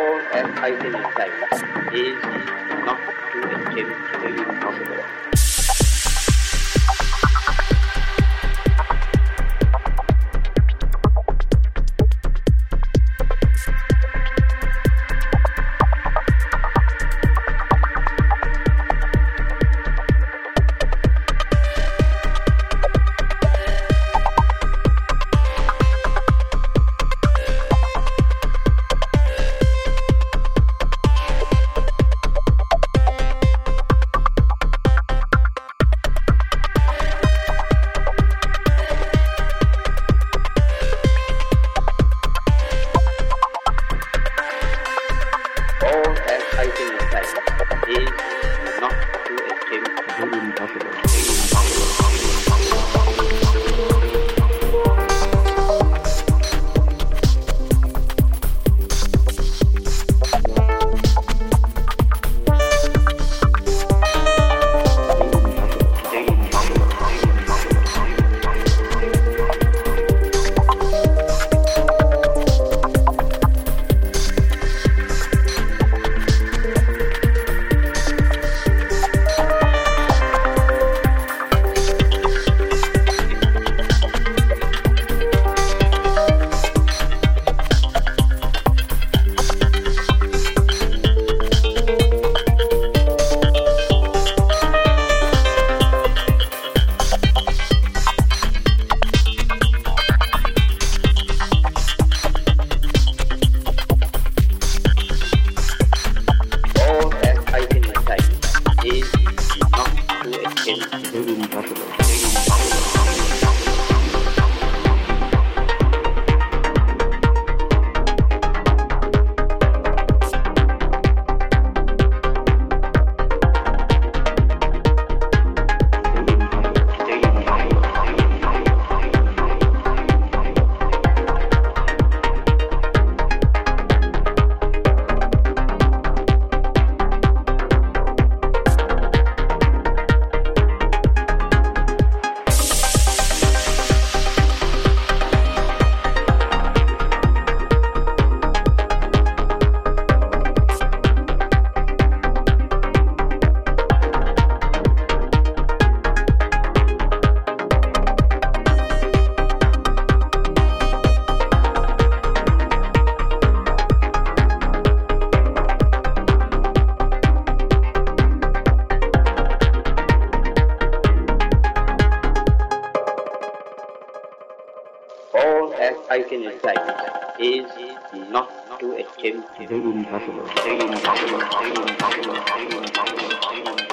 all as fighting inside is not to attempt the impossible. 体験したい。えー、の。Attempt the impossible. The that I can say is not to attempt the impossible. The impossible. The impossible. The impossible. The impossible.